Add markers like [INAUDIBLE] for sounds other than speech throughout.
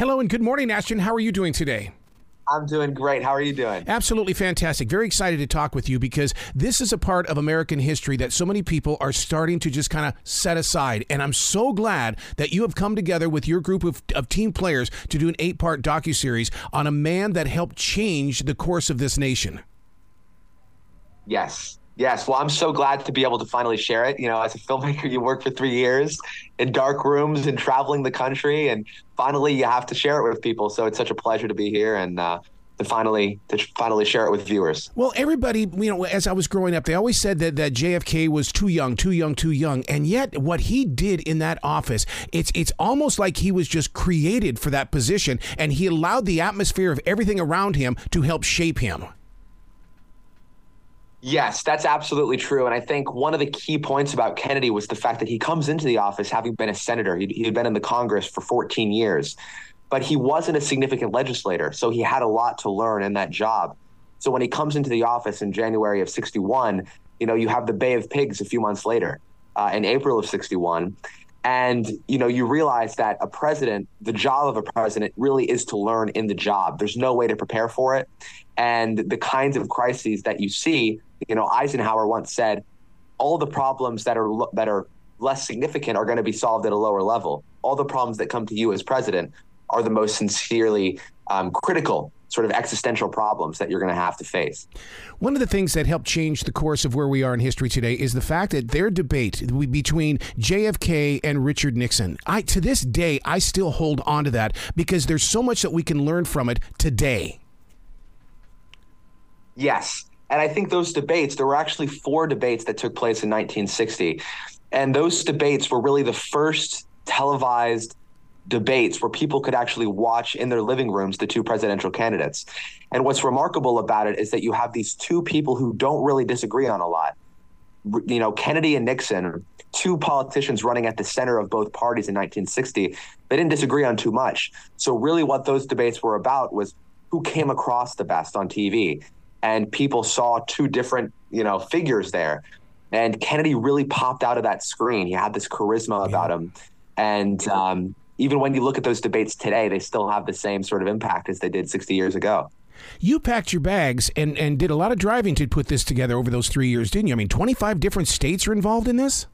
Hello and good morning, Ashton. How are you doing today? I'm doing great. How are you doing? Absolutely fantastic. Very excited to talk with you because this is a part of American history that so many people are starting to just kind of set aside. And I'm so glad that you have come together with your group of, of team players to do an eight part docu-series on a man that helped change the course of this nation. Yes. Yes, well, I'm so glad to be able to finally share it. You know, as a filmmaker, you work for three years in dark rooms and traveling the country, and finally, you have to share it with people. So it's such a pleasure to be here and uh, to finally to finally share it with viewers. Well, everybody, you know, as I was growing up, they always said that that JFK was too young, too young, too young, and yet what he did in that office, it's it's almost like he was just created for that position, and he allowed the atmosphere of everything around him to help shape him. Yes, that's absolutely true. And I think one of the key points about Kennedy was the fact that he comes into the office having been a senator. He, he had been in the Congress for 14 years, but he wasn't a significant legislator. So he had a lot to learn in that job. So when he comes into the office in January of 61, you know, you have the Bay of Pigs a few months later uh, in April of 61. And, you know, you realize that a president, the job of a president really is to learn in the job. There's no way to prepare for it. And the kinds of crises that you see you know, Eisenhower once said, all the problems that are that are less significant are going to be solved at a lower level. All the problems that come to you as president are the most sincerely um, critical sort of existential problems that you're going to have to face. One of the things that helped change the course of where we are in history today is the fact that their debate between JFK and Richard Nixon. I to this day I still hold on to that because there's so much that we can learn from it today. Yes, and I think those debates, there were actually four debates that took place in 1960. And those debates were really the first televised debates where people could actually watch in their living rooms the two presidential candidates. And what's remarkable about it is that you have these two people who don't really disagree on a lot. You know, Kennedy and Nixon, two politicians running at the center of both parties in 1960, they didn't disagree on too much. So, really, what those debates were about was who came across the best on TV and people saw two different, you know, figures there. And Kennedy really popped out of that screen. He had this charisma about him. And um, even when you look at those debates today, they still have the same sort of impact as they did 60 years ago. You packed your bags and, and did a lot of driving to put this together over those three years, didn't you? I mean, 25 different states are involved in this?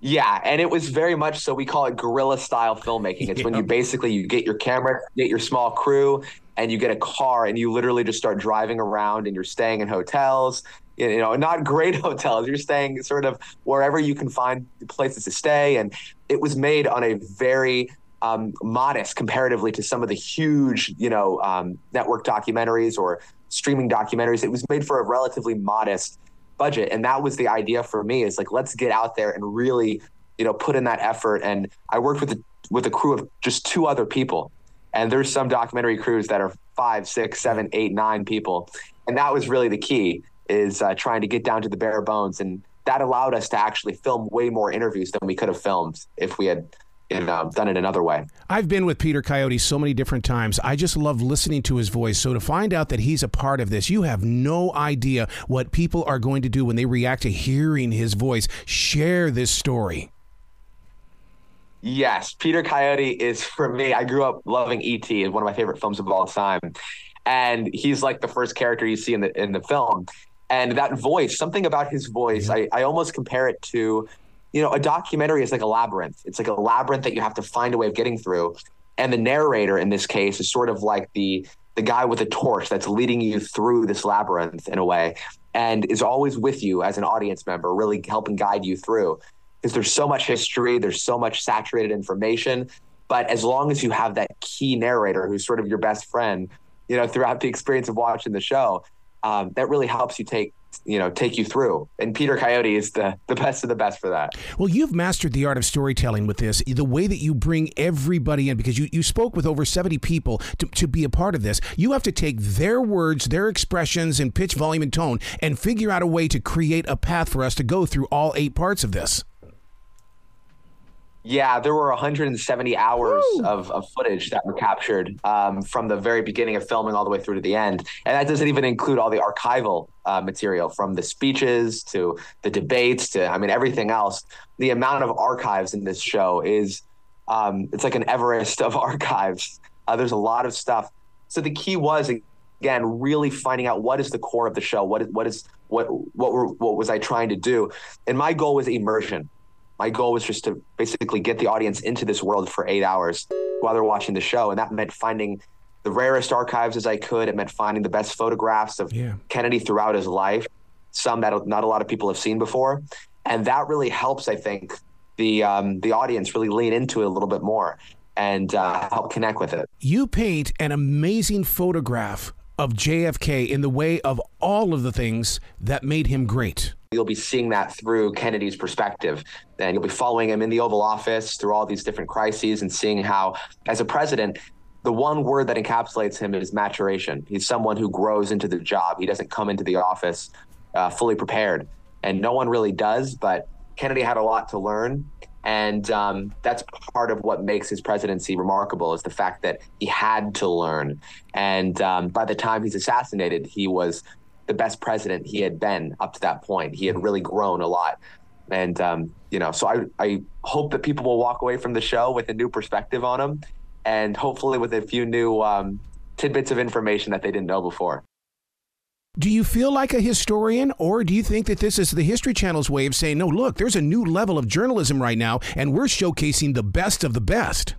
Yeah, and it was very much so we call it guerrilla style filmmaking. It's yeah. when you basically you get your camera, get your small crew, and you get a car and you literally just start driving around and you're staying in hotels, you know, not great [LAUGHS] hotels. You're staying sort of wherever you can find places to stay. And it was made on a very um, modest comparatively to some of the huge, you know, um, network documentaries or streaming documentaries. It was made for a relatively modest budget. And that was the idea for me is like, let's get out there and really, you know, put in that effort. And I worked with a, with a crew of just two other people. And there's some documentary crews that are five, six, seven, eight, nine people. And that was really the key is uh, trying to get down to the bare bones. And that allowed us to actually film way more interviews than we could have filmed if we had and uh, done it another way. I've been with Peter Coyote so many different times. I just love listening to his voice. So to find out that he's a part of this, you have no idea what people are going to do when they react to hearing his voice. Share this story. Yes, Peter Coyote is for me. I grew up loving ET. It's one of my favorite films of all time, and he's like the first character you see in the in the film. And that voice, something about his voice, mm-hmm. I, I almost compare it to you know, a documentary is like a labyrinth. It's like a labyrinth that you have to find a way of getting through. And the narrator in this case is sort of like the the guy with a torch that's leading you through this labyrinth in a way and is always with you as an audience member, really helping guide you through. Because there's so much history, there's so much saturated information. But as long as you have that key narrator who's sort of your best friend, you know, throughout the experience of watching the show, um, that really helps you take you know take you through. And peter coyote is the the best of the best for that. Well you've mastered the art of storytelling with this the way that you bring everybody in because you, you spoke with over 70 people to, to be a part of this. You have to take their words their expressions and pitch volume and tone and figure out a way to create a path for us to go through all eight parts of this yeah, there were 170 hours of, of footage that were captured um, from the very beginning of filming all the way through to the end. And that doesn't even include all the archival uh, material from the speeches to the debates to, I mean, everything else. The amount of archives in this show is um, it's like an Everest of [LAUGHS] archives. Uh, there's a lot of stuff. So the key was again really finding out what is the core of the show. What is what is what what were what was I trying to do? And my goal was immersion. My goal was just to basically get the audience into this world for eight hours while they're watching the show, and that meant finding the rarest archives as I could. It meant finding the best photographs of yeah. Kennedy throughout his life, some that not a lot of people have seen before, and that really helps. I think the um, the audience really lean into it a little bit more and uh, help connect with it. You paint an amazing photograph of JFK in the way of all of the things that made him great. You'll be seeing that through Kennedy's perspective. And you'll be following him in the Oval Office through all these different crises and seeing how, as a president, the one word that encapsulates him is maturation. He's someone who grows into the job. He doesn't come into the office uh, fully prepared. And no one really does, but Kennedy had a lot to learn. And um, that's part of what makes his presidency remarkable is the fact that he had to learn. And um, by the time he's assassinated, he was the best president he had been up to that point. He had really grown a lot. And, um, you know, so I, I hope that people will walk away from the show with a new perspective on him and hopefully with a few new um, tidbits of information that they didn't know before. Do you feel like a historian, or do you think that this is the History Channel's way of saying, no, look, there's a new level of journalism right now, and we're showcasing the best of the best?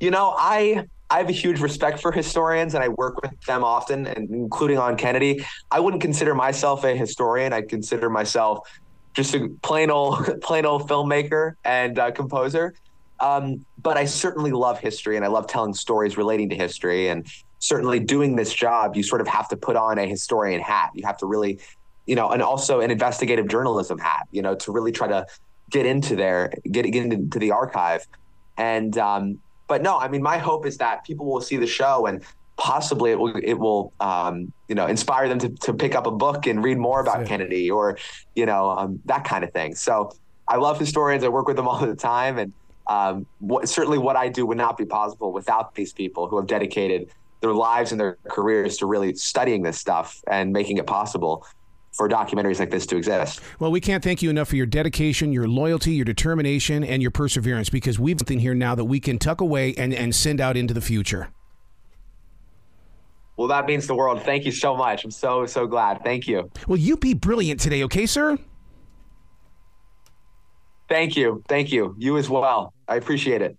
You know, I I have a huge respect for historians and I work with them often, and including on Kennedy. I wouldn't consider myself a historian. I consider myself just a plain old [LAUGHS] plain old filmmaker and uh, composer. Um, but I certainly love history and I love telling stories relating to history. And certainly doing this job, you sort of have to put on a historian hat. You have to really, you know, and also an investigative journalism hat, you know, to really try to get into there, get, get into the archive. And, um, but no, I mean, my hope is that people will see the show and possibly it will, it will um, you know, inspire them to, to pick up a book and read more about Kennedy or, you know, um, that kind of thing. So I love historians. I work with them [LAUGHS] all the time. And um, what, certainly what I do would not be possible without these people who have dedicated their lives and their careers to really studying this stuff and making it possible for documentaries like this to exist. Well, we can't thank you enough for your dedication, your loyalty, your determination, and your perseverance because we've something here now that we can tuck away and, and send out into the future. Well, that means the world. Thank you so much. I'm so, so glad. Thank you. Well, you be brilliant today, okay, sir? Thank you. Thank you. You as well. I appreciate it.